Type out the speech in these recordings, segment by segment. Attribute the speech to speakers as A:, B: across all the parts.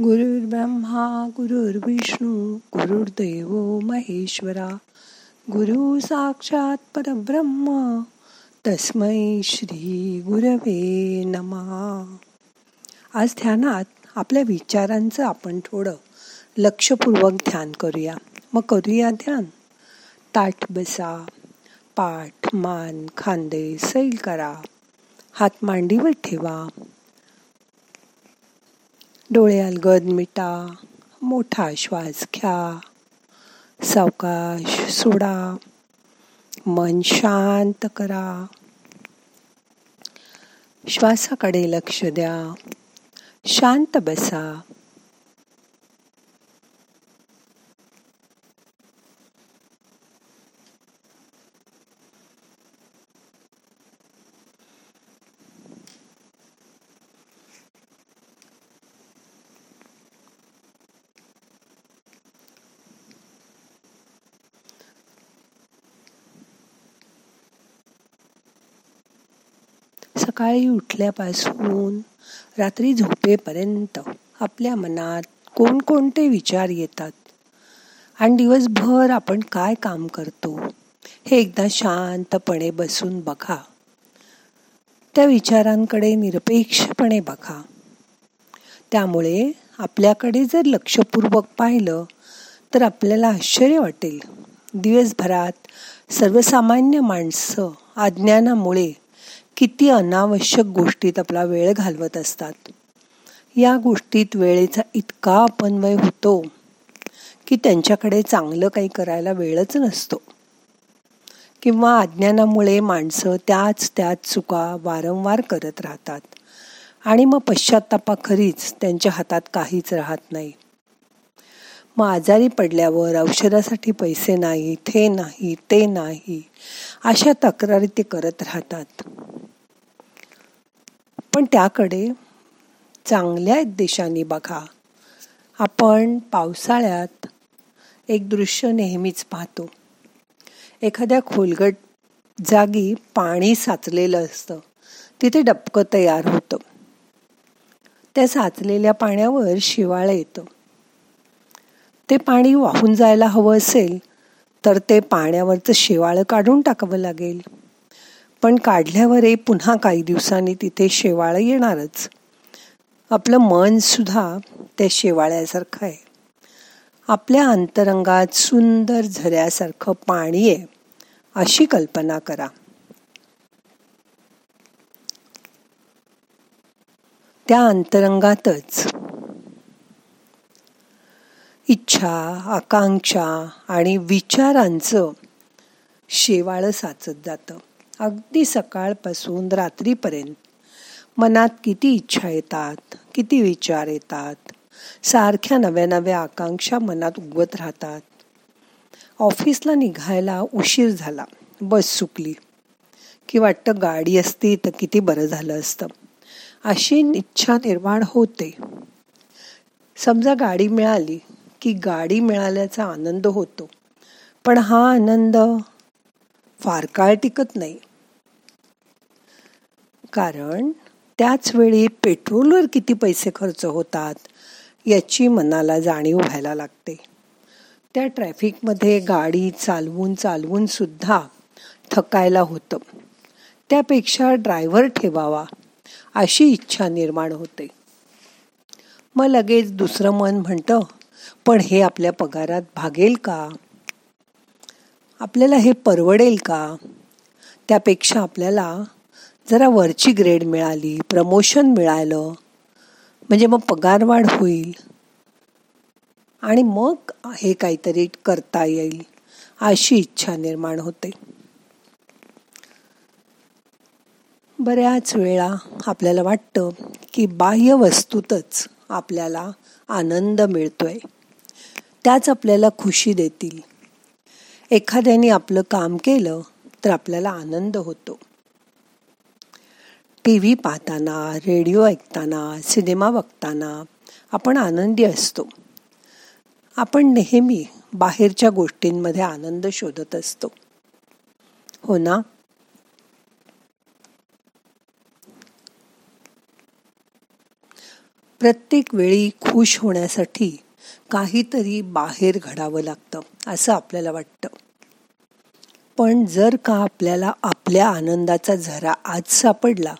A: गुरुर्ब्रह्मा गुरुर्विष्णू गुरुर्देव महेश्वरा गुरु साक्षात परब्रह्म तस्मै श्री गुरवे नमा. आज ध्यानात आपल्या विचारांचं आपण थोडं लक्षपूर्वक ध्यान करूया. मग करूया ध्यान. ताठ बसा पाठ मान खांदे सैल करा. हात मांडीवर ठेवा. डोळे अलगद मिटा मोठा श्वास घ्या सावकाश सोडा मन शांत करा. श्वासाकडे लक्ष द्या शांत बसा. सकाळी उठल्यापासून रात्री झोपेपर्यंत आपल्या मनात कोणकोणते विचार येतात? आणि दिवसभर आपण काय काम करतो? हे एकदा शांतपणे बसून बघा. त्या विचारांकडे निरपेक्षपणे बघा. त्यामुळे आपल्याकडे जर लक्षपूर्वक पाहिलं तर आपल्याला आश्चर्य वाटेल. दिवसभरात सर्वसामान्य माणसं अज्ञानामुळे किती अनावश्यक गोष्टीत आपला वेळ घालवत असतात. या गोष्टीत वेळेचा इतका अपन्वय होतो की त्यांच्याकडे चांगलं काही करायला वेळच नसतो. किंवा अज्ञानामुळे माणसं त्याच त्याच चुका वारंवार करत राहतात. आणि मग पश्चातापाखरीच त्यांच्या हातात काहीच राहत नाही. मग आजारी पडल्यावर औषधासाठी पैसे नाही हे नाही ते नाही अशा तक्रारी ते करत राहतात. पण त्याकडे चांगल्या देशांनी बघा. आपण पावसाळ्यात एक दृश्य नेहमीच पाहतो. एखाद्या खोलगट जागी पाणी साचलेलं असतं. तिथे डबकं तयार होतं. त्या साचलेल्या पाण्यावर शिवाळं येतं. ते पाणी वाहून जायला हवं असेल तर ते पाण्यावरचं शेवाळं काढून टाकावं लागेल. पण काढल्यावरही पुन्हा काही दिवसांनी तिथे शेवाळं येणारच. आपलं मन सुद्धा त्या शेवाळ्यासारखं आहे. आपल्या अंतरंगात सुंदर झऱ्यासारखं पाणी आहे अशी कल्पना करा. त्या अंतरंगातच. इच्छा आकांक्षा आणि विचारांचं शेवाळं साचत जातं. अगदी सकाळपासून रात्रीपर्यंत. मनात किती इच्छा येतात किती विचार येतात. सारख्या नव्या नव्या आकांक्षा मनात उगवत राहतात. ऑफिसला निघायला उशीर झाला बस चुकली. की वाटतं गाडी असती तर किती बरं झालं असतं. अशी इच्छा निर्माण होते. समजा गाडी मिळाली की गाडी मिळाल्याचा आनंद होतो. पण हा आनंद फार काळ टिकत नाही. कारण त्याच वेळी पेट्रोलवर किती पैसे खर्च होतात याची मनाला जाणीव व्हायला लागते. त्या ट्रॅफिकमध्ये गाडी चालवून चालवून सुद्धा थकायला होतं. त्यापेक्षा ड्रायव्हर ठेवावा अशी इच्छा निर्माण होते. मग लगेच दुसरं मन म्हणतं पण हे आपल्या पगारात भागेल का? आपल्याला हे परवडेल का? त्यापेक्षा आपल्याला जरा वरची ग्रेड मिळाली प्रमोशन मिळालं म्हणजे मग पगारवाढ होईल. आणि मग हे काहीतरी करता येईल अशी इच्छा निर्माण होते. बऱ्याच वेळा आपल्याला वाटतं की बाह्य वस्तूतच आपल्याला आनंद मिळतोय. त्याच आपल्याला खुशी देतील. एखाद्याने आपलं काम केलं तर आपल्याला आनंद होतो. टी व्ही पाहताना रेडिओ ऐकताना सिनेमा बघताना आपण आनंदी असतो. आपण नेहमी बाहेरच्या गोष्टींमध्ये आनंद शोधत असतो. हो ना? प्रत्येक वेळी खुश होण्यासाठी काहीतरी बाहेर घडावं लागतं असं आपल्याला वाटतं. पण जर का आपल्याला आपल्या आनंदाचा झरा आज सापडला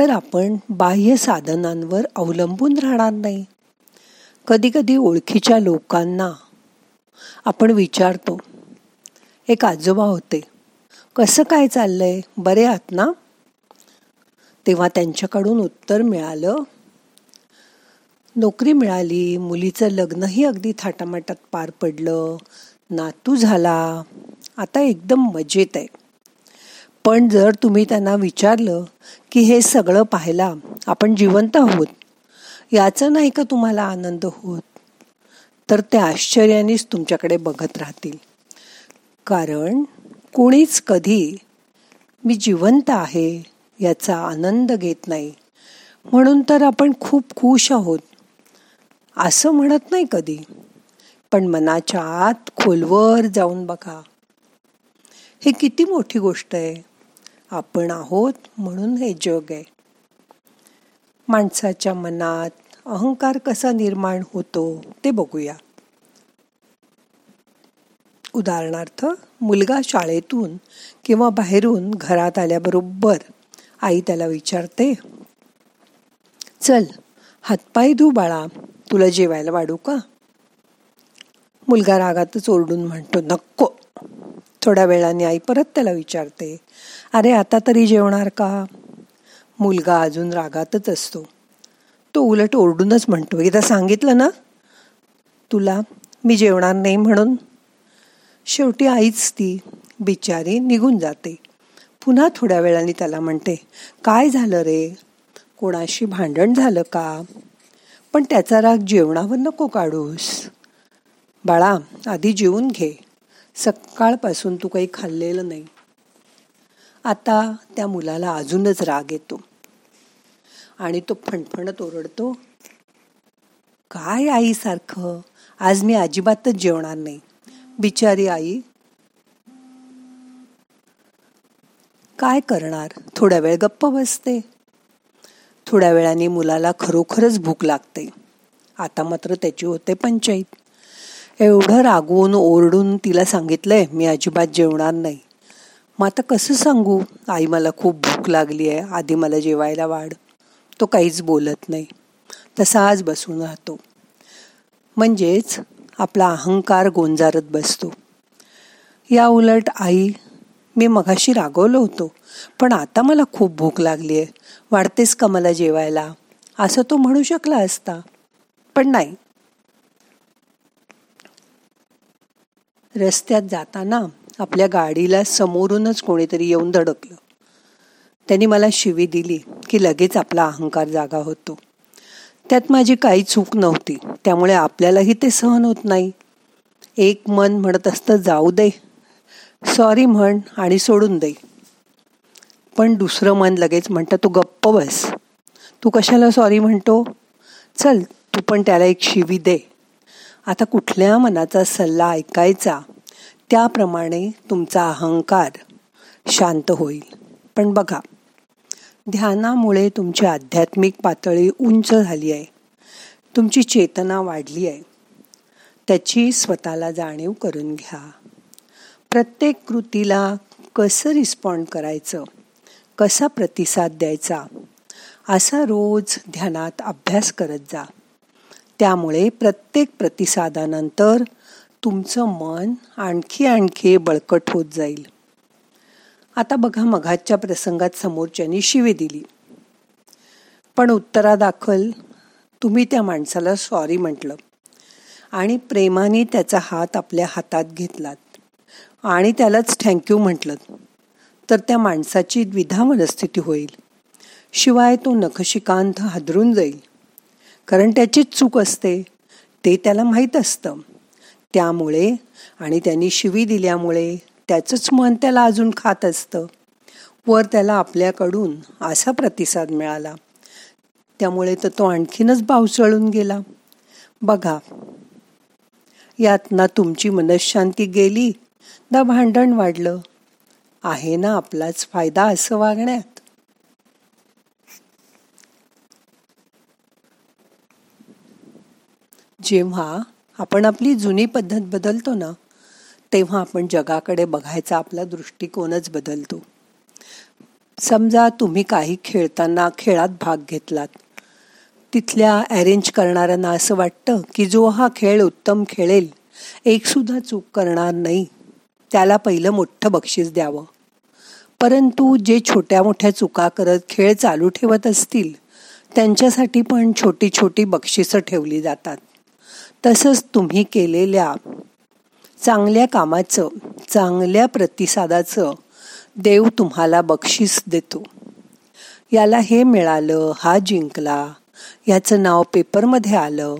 A: तर आपण बाह्य साधनांवर अवलंबून राहणार नाही. कधी कधी ओळखीच्या लोकांना आपण विचारतो एक आजोबा होते कसं काय चाललंय? बरे आहात ना? तेव्हा त्यांच्याकडून उत्तर मिळालं नोकरी मिळाली मुलीचं लग्नही अगदी थाटामाटात पार पडलं नातू झाला आता एकदम मजेत आहे. पण जर तुम्ही त्यांना विचारलं की हे सगळं पाहायला आपण जिवंत आहोत याचं नाही का तुम्हाला आनंद होत? तर ते आश्चर्यानेच तुमच्याकडे बघत राहतील. कारण कोणीच कधी मी जिवंत आहे याचा आनंद घेत नाही. म्हणून तर आपण खूप खुश आहोत. असं म्हणत नाही कधी. पण मनाच्या आत खोलवर जाऊन बघा. हे किती मोठी गोष्ट आहे. आपण आहोत म्हणून हे जग आहे. माणसाच्या मनात अहंकार कसा निर्माण होतो ते बघूया. उदाहरणार्थ मुलगा शाळेतून किंवा बाहेरून घरात आल्याबरोबर आई त्याला विचारते चल हातपाय धू बाळा तुला जेवायला वाढू का? मुलगा रागातच ओरडून म्हणतो नको थोड्या वेळाने आई परत त्याला विचारते अरे आता तरी जेवणार का? मुलगा अजून रागातच असतो. तो उलट ओरडूनच म्हणतो. एकदा सांगितलं ना तुला मी जेवणार नाही म्हणून. शेवटी आईच ती बिचारी निघून जाते. पुन्हा थोड्या वेळाने त्याला म्हणते काय झालं रे? कोणाशी भांडण झालं का? पण त्याचा राग जेवणावर नको काढूस. बाळा आधी जेवून घे. सकाळपासून तू काही खाल्लेलं नाही. आता त्या मुलाला अजूनच राग येतो. आणि तो फणफणत ओरडतो काय आईसारखं? आज मी अजिबातच जेवणार नाही. बिचारी आई काय करणार? थोड्या वेळ गप्प बसते. थोड्या वेळाने मुलाला खरोखरच भूक लागते. आता मात्र त्याची होते पंचायत एवढं रागवून ओरडून तिला सांगितलंय मी अजिबात जेवणार नाही. मग आता कसं सांगू? आई मला खूप भूक लागली आहे. आधी मला जेवायला वाढ. तो काहीच बोलत नाही. तसाच बसून राहतो. म्हणजेच आपला अहंकार गोंजारत बसतो. या उलट आई मी मगाशी रागवलो होतो पण आता मला खूप भूक लागली आहे. वाढतेस का मला जेवायला? असं तो म्हणू शकला असता. पण नाही. रस्त्यात जाताना आपल्या गाडीला समोरूनच कोणीतरी येऊन धडकलं. त्यांनी मला शिवी दिली की लगेच आपला अहंकार जागा होतो. त्यात माझी काही चूक नव्हती. त्यामुळे आपल्यालाही ते सहन होत नाही. एक मन म्हणत असतं जाऊ दे. सॉरी म्हण आणि सोडून दे. पण दुसरं मन लगेच म्हणतं तू गप्प बस. तू कशाला सॉरी म्हणतो? चल तू पण त्याला एक शिवी दे. आता कुठल्या मनाचा सल्ला ऐकायचा? त्याप्रमाणे तुमचा अहंकार शांत होईल. पण बघा ध्यानामुळे तुमची आध्यात्मिक पातळी उंच झाली आहे. तुमची चेतना वाढली आहे. त्याची स्वतःला जाणीव करून घ्या. प्रत्येक कृतीला कसं रिस्पॉन्ड करायचं? कसा प्रतिसाद द्यायचा? असा रोज ध्यानात अभ्यास करत जा. त्यामुळे प्रत्येक प्रतिसादानंतर तुमचं मन आणखी आणखी बळकट होत जाईल. आता बघा मघाच्या प्रसंगात समोरच्यानी शिवी दिली. पण उत्तरादाखल तुम्ही त्या माणसाला सॉरी म्हटलं आणि प्रेमाने त्याचा हात आपल्या हातात घेतलात आणि त्यालाच थँक्यू म्हटलं तर त्या माणसाची द्विधा मनस्थिती होईल. शिवाय तो नखशिकांत हादरून जाईल. कारण त्याचीच चूक असते. ते त्याला माहीत असतं. त्यामुळे आणि त्यांनी शिवी दिल्यामुळे त्याचंच मन त्याला अजून खात असतं. वर त्याला आपल्याकडून असा प्रतिसाद मिळाला. त्यामुळे तर तो आणखीनच बावचळून गेला. बघा. यात ना तुमची मनशांती गेली. ना भांडण वाढलं. आहे ना आपलाच फायदा असं वागण्यात? जेव्हा आपण आपली जुनी पद्धत बदलतो ना तेव्हा आपण जगाकडे बघायचा आपला दृष्टिकोनच बदलतो. समजा तुम्ही काही खेळताना खेळात भाग घेतलात. तिथल्या अरेंज करणाऱ्यांना असं वाटतं की जो हा खेळ उत्तम खेळेल एकसुद्धा चूक करणार नाही. त्याला पहिलं मोठं बक्षीस द्यावं. परंतु जे छोट्या मोठ्या चुका करत खेळ चालू ठेवत असतील त्यांच्यासाठी पण छोटी छोटी बक्षिसं ठेवली जातात. तसंच तुम्ही केलेल्या चांगल्या कामाचं चांगल्या प्रतिसादाचं देव तुम्हाला बक्षीस देतो. याला हे मिळालं हा जिंकला याचं नाव पेपरमध्ये आलं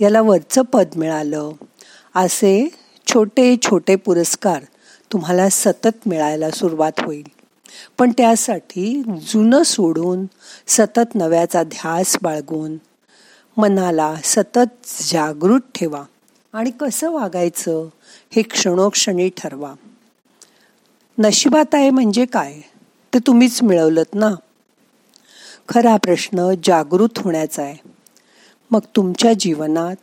A: याला वरचं पद मिळालं असे छोटे छोटे पुरस्कार तुम्हाला सतत मिळायला सुरुवात होईल. पण त्यासाठी जुनं सोडून सतत नव्याचा ध्यास बाळगून मनाला सतत जागृत ठेवा आणि कसं वागायचं हे क्षणोक्षणी ठरवा. नशिबात आहे म्हणजे काय? ते तुम्हीच मिळवलत ना? खरा प्रश्न जागृत होण्याचा आहे. मग तुमच्या जीवनात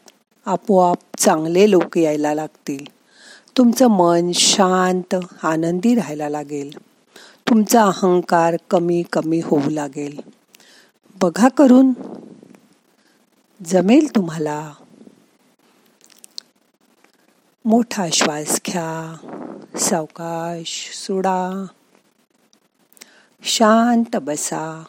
A: आपोआप चांगले लोक यायला लागतील. तुमचं मन शांत आनंदी राहायला लागेल. तुमचा अहंकार कमी कमी होऊ लागेल. बघा करून जमेल तुम्हाला. मोठा श्वास घ्या सावकाश सोडा. शांत बसा.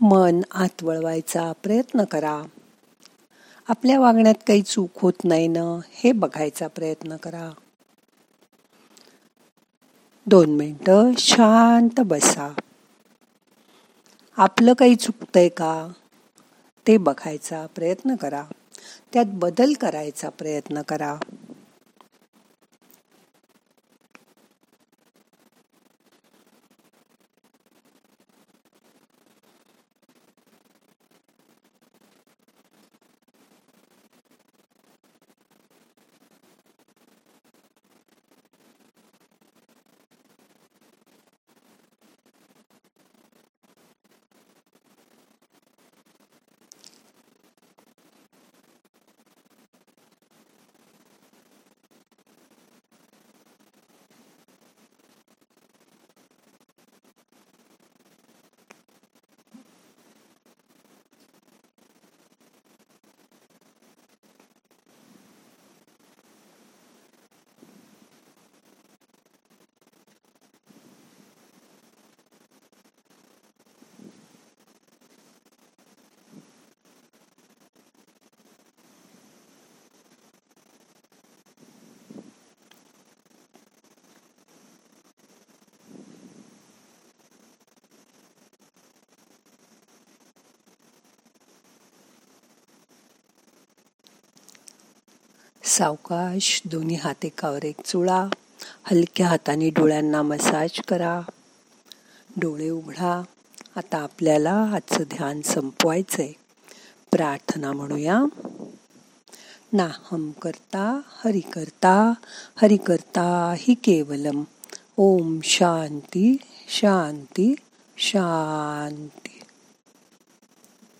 A: मन आत वळवायचा प्रयत्न करा. आपल्या वागण्यात काही चूक होत नाही ना हे बघायचा प्रयत्न करा. दोन मिनटं शांत बसा. आपलं काही चुकतंय का? ते बघायचा प्रयत्न करा. त्यात बदल करायचा प्रयत्न करा. सावकाश दोन्ही हात एकावर एक चुळा. हलक्या हाताने डोळ्यांना मसाज करा. डोळे उघडा. आता आपल्याला आजचं ध्यान संपवायचंय. प्रार्थना म्हणूया. नाहम करता हरि करता हरि करता हि केवलम. ओम शांती शांती शांती.